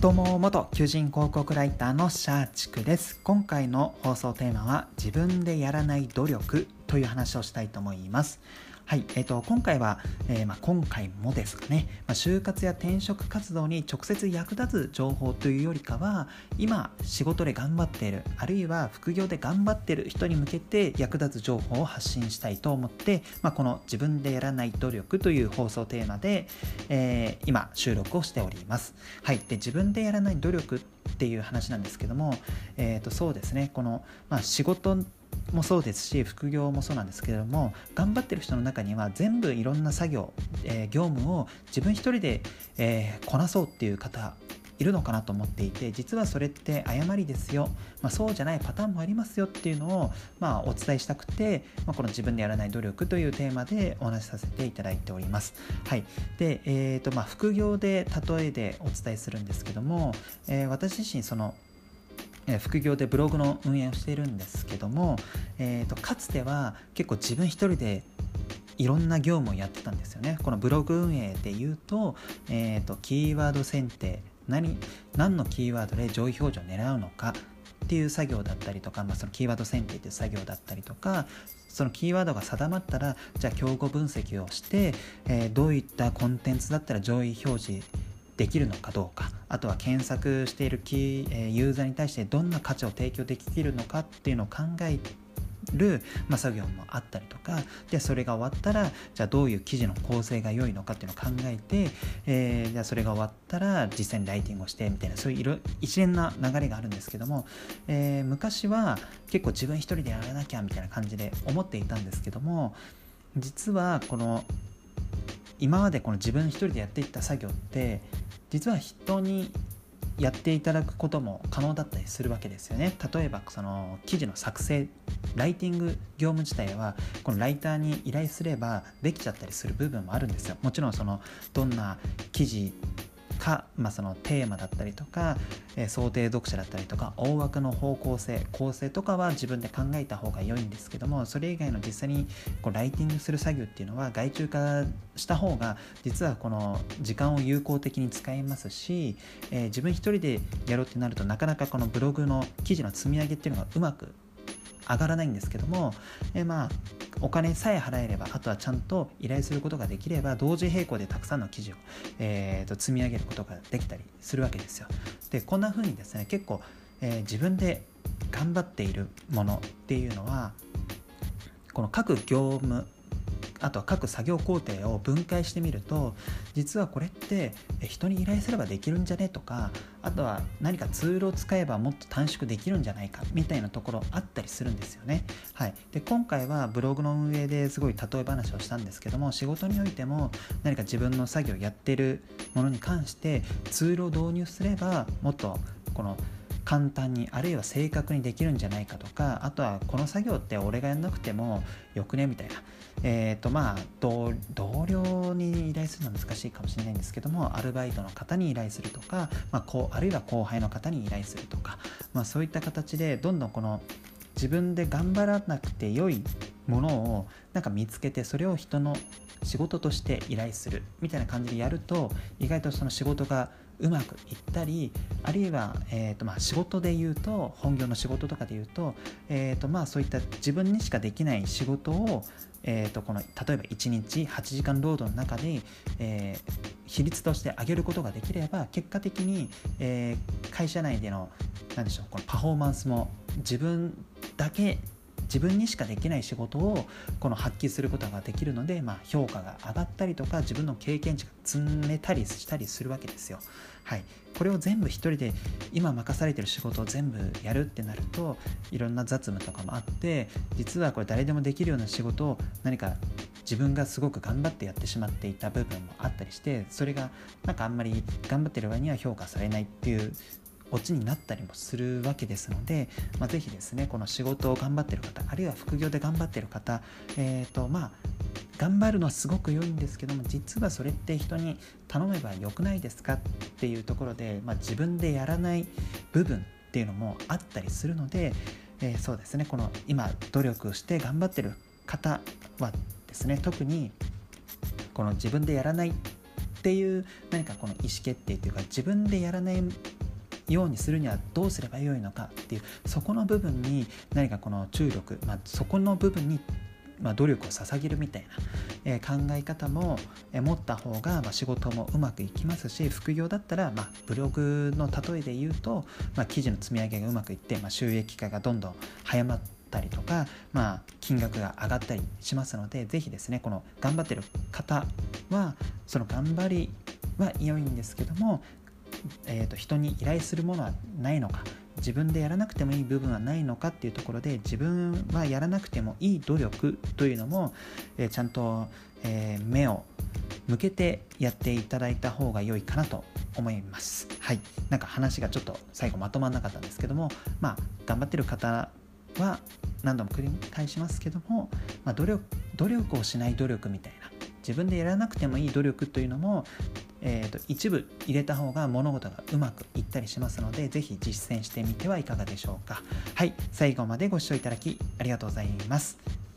どうも元求人広告ライターのシャーチクです。今回の放送テーマは自分でやらない努力という話をしたいと思います。はい、えーと、今回は、えー、まあ、今回もですかね、まあ、就活や転職活動に直接役立つ情報というよりかは今仕事で頑張っているあるいは副業で頑張っている人に向けて役立つ情報を発信したいと思って、まあ、この自分でやらない努力という放送テーマで、えー、今収録をしております。はい、で自分でやらない努力っていう話なんですけども、えー、とそうですねこの、まあ、仕事もそうですし副業もそうなんですけれども頑張ってる人の中には全部いろんな作業、えー、業務を自分一人で、えー、こなそうっていう方いるのかなと思っていて実はそれって誤りですよ、まあ、そうじゃないパターンもありますよっていうのを、まあ、お伝えしたくて、まあ、この自分でやらない努力というテーマでお話しさせていただいております。はい、で、えーとまあ、副業で例えでお伝えするんですけども、えー、私自身そのえ副業でブログの運営をしているんですけども、えーと、かつては結構自分一人でいろんな業務をやってたんですよね。このブログ運営で言うと、えーと、キーワード選定何何のキーワードで上位表示を狙うのかっていう作業だったりとか、まあ、そのキーワード選定っていう作業だったりとかそのキーワードが定まったらじゃあ競合分析をして、えー、どういったコンテンツだったら上位表示できるのかどうかあとは検索しているキーユーザーに対してどんな価値を提供できるのかっていうのを考える、まあ、作業もあったりとかでそれが終わったらじゃあどういう記事の構成が良いのかっていうのを考えて、えー、じゃあそれが終わったら実際にライティングをしてみたいなそういう一連な流れがあるんですけども、えー、昔は結構自分一人でやらなきゃみたいな感じで思っていたんですけども実はこの今までこの自分一人でやっていった作業って実は人にやっていただくことも可能だったりするわけですよね。例えばその記事の作成ライティング業務自体はこのライターに依頼すればできちゃったりする部分もあるんですよ。もちろんそのどんな記事か、まあ、そのテーマだったりとか、えー、想定読者だったりとか大枠の方向性構成とかは自分で考えた方が良いんですけどもそれ以外の実際にこうライティングする作業っていうのは外注化した方が実はこの時間を有効的に使えますし、えー、自分一人でやろうってなるとなかなかこのブログの記事の積み上げっていうのがうまく上がらないんですけども、え、まあお金さえ払えればあとはちゃんと依頼することができれば同時並行でたくさんの記事を、えーと、積み上げることができたりするわけですよ。でこんな風にですね結構、えー、自分で頑張っているものっていうのはこの各業務あとは各作業工程を分解してみると実はこれって人に依頼すればできるんじゃねとかあとは何かツールを使えばもっと短縮できるんじゃないかみたいなところあったりするんですよね。はい、で今回はブログの運営ですごい例え話をしたんですけども仕事においても何か自分の作業やってるものに関してツールを導入すればもっとこの簡単にあるいは正確にできるんじゃないかとかあとはこの作業って俺がやんなくてもよくねみたいな。えーとまあ、同僚に依頼するのは難しいかもしれないんですけどもアルバイトの方に依頼するとか、まあ、こうあるいは後輩の方に依頼するとか、まあ、そういった形でどんどんこの自分で頑張らなくて良いものをなんか見つけてそれを人の仕事として依頼するみたいな感じでやると意外とその仕事がうまくいったりあるいは、えーとまあ、仕事で言うと本業の仕事とかで言うと,、えーとまあ、そういった自分にしかできない仕事を、えーと、この例えば1日8時間労働の中で、えー、比率として上げることができれば結果的に、えー、会社内での何でしょうこのパフォーマンスも自分だけ自分にしかできない仕事をこの発揮することができるので、まあ、評価が上がったりとか自分の経験値が積めたりしたりするわけですよ。はい、これを全部一人で今任されてる仕事を全部やるってなるといろんな雑務とかもあって実はこれ誰でもできるような仕事を何か自分がすごく頑張ってやってしまっていた部分もあったりしてそれがなんかあんまり頑張ってる割には評価されないっていうオチになったりもするわけですので、まあ、ぜひですねこの仕事を頑張ってる方あるいは副業で頑張ってる方え、ー、とまあ頑張るのはすごく良いんですけども実はそれって人に頼めばよくないですかっていうところで、まあ、自分でやらない部分っていうのもあったりするので、えー、そうですねこの今努力して頑張ってる方はですね特にこの自分でやらないっていう何かこの意思決定というか自分でやらないようにするにはどうすればよいのかっていうそこの部分に何かこの注力、まあ、そこの部分にまあ、努力を捧げるみたいな、えー、考え方も、えー、持った方が、まあ、仕事もうまくいきますし副業だったら、まあ、ブログの例えで言うと、まあ、記事の積み上げがうまくいって、まあ、収益化がどんどん早まったりとか、まあ、金額が上がったりしますので是非ですねこの頑張ってる方はその頑張りは良いんですけども、えーと人に依頼するものはないのか自分でやらなくてもいい部分はないのかっていうところで自分はやらなくてもいい努力というのも、えー、ちゃんと、えー、目を向けてやっていただいた方が良いかなと思います。はい。なんか話がちょっと最後まとまんなかったんですけども、まあ、頑張ってる方は何度も繰り返しますけども、まあ、努力努力をしない努力みたいな自分でやらなくてもいい努力というのも、えーと、一部入れた方が物事がうまくいったりしますので是非実践してみてはいかがでしょうか。はい最後までご視聴いただきありがとうございます。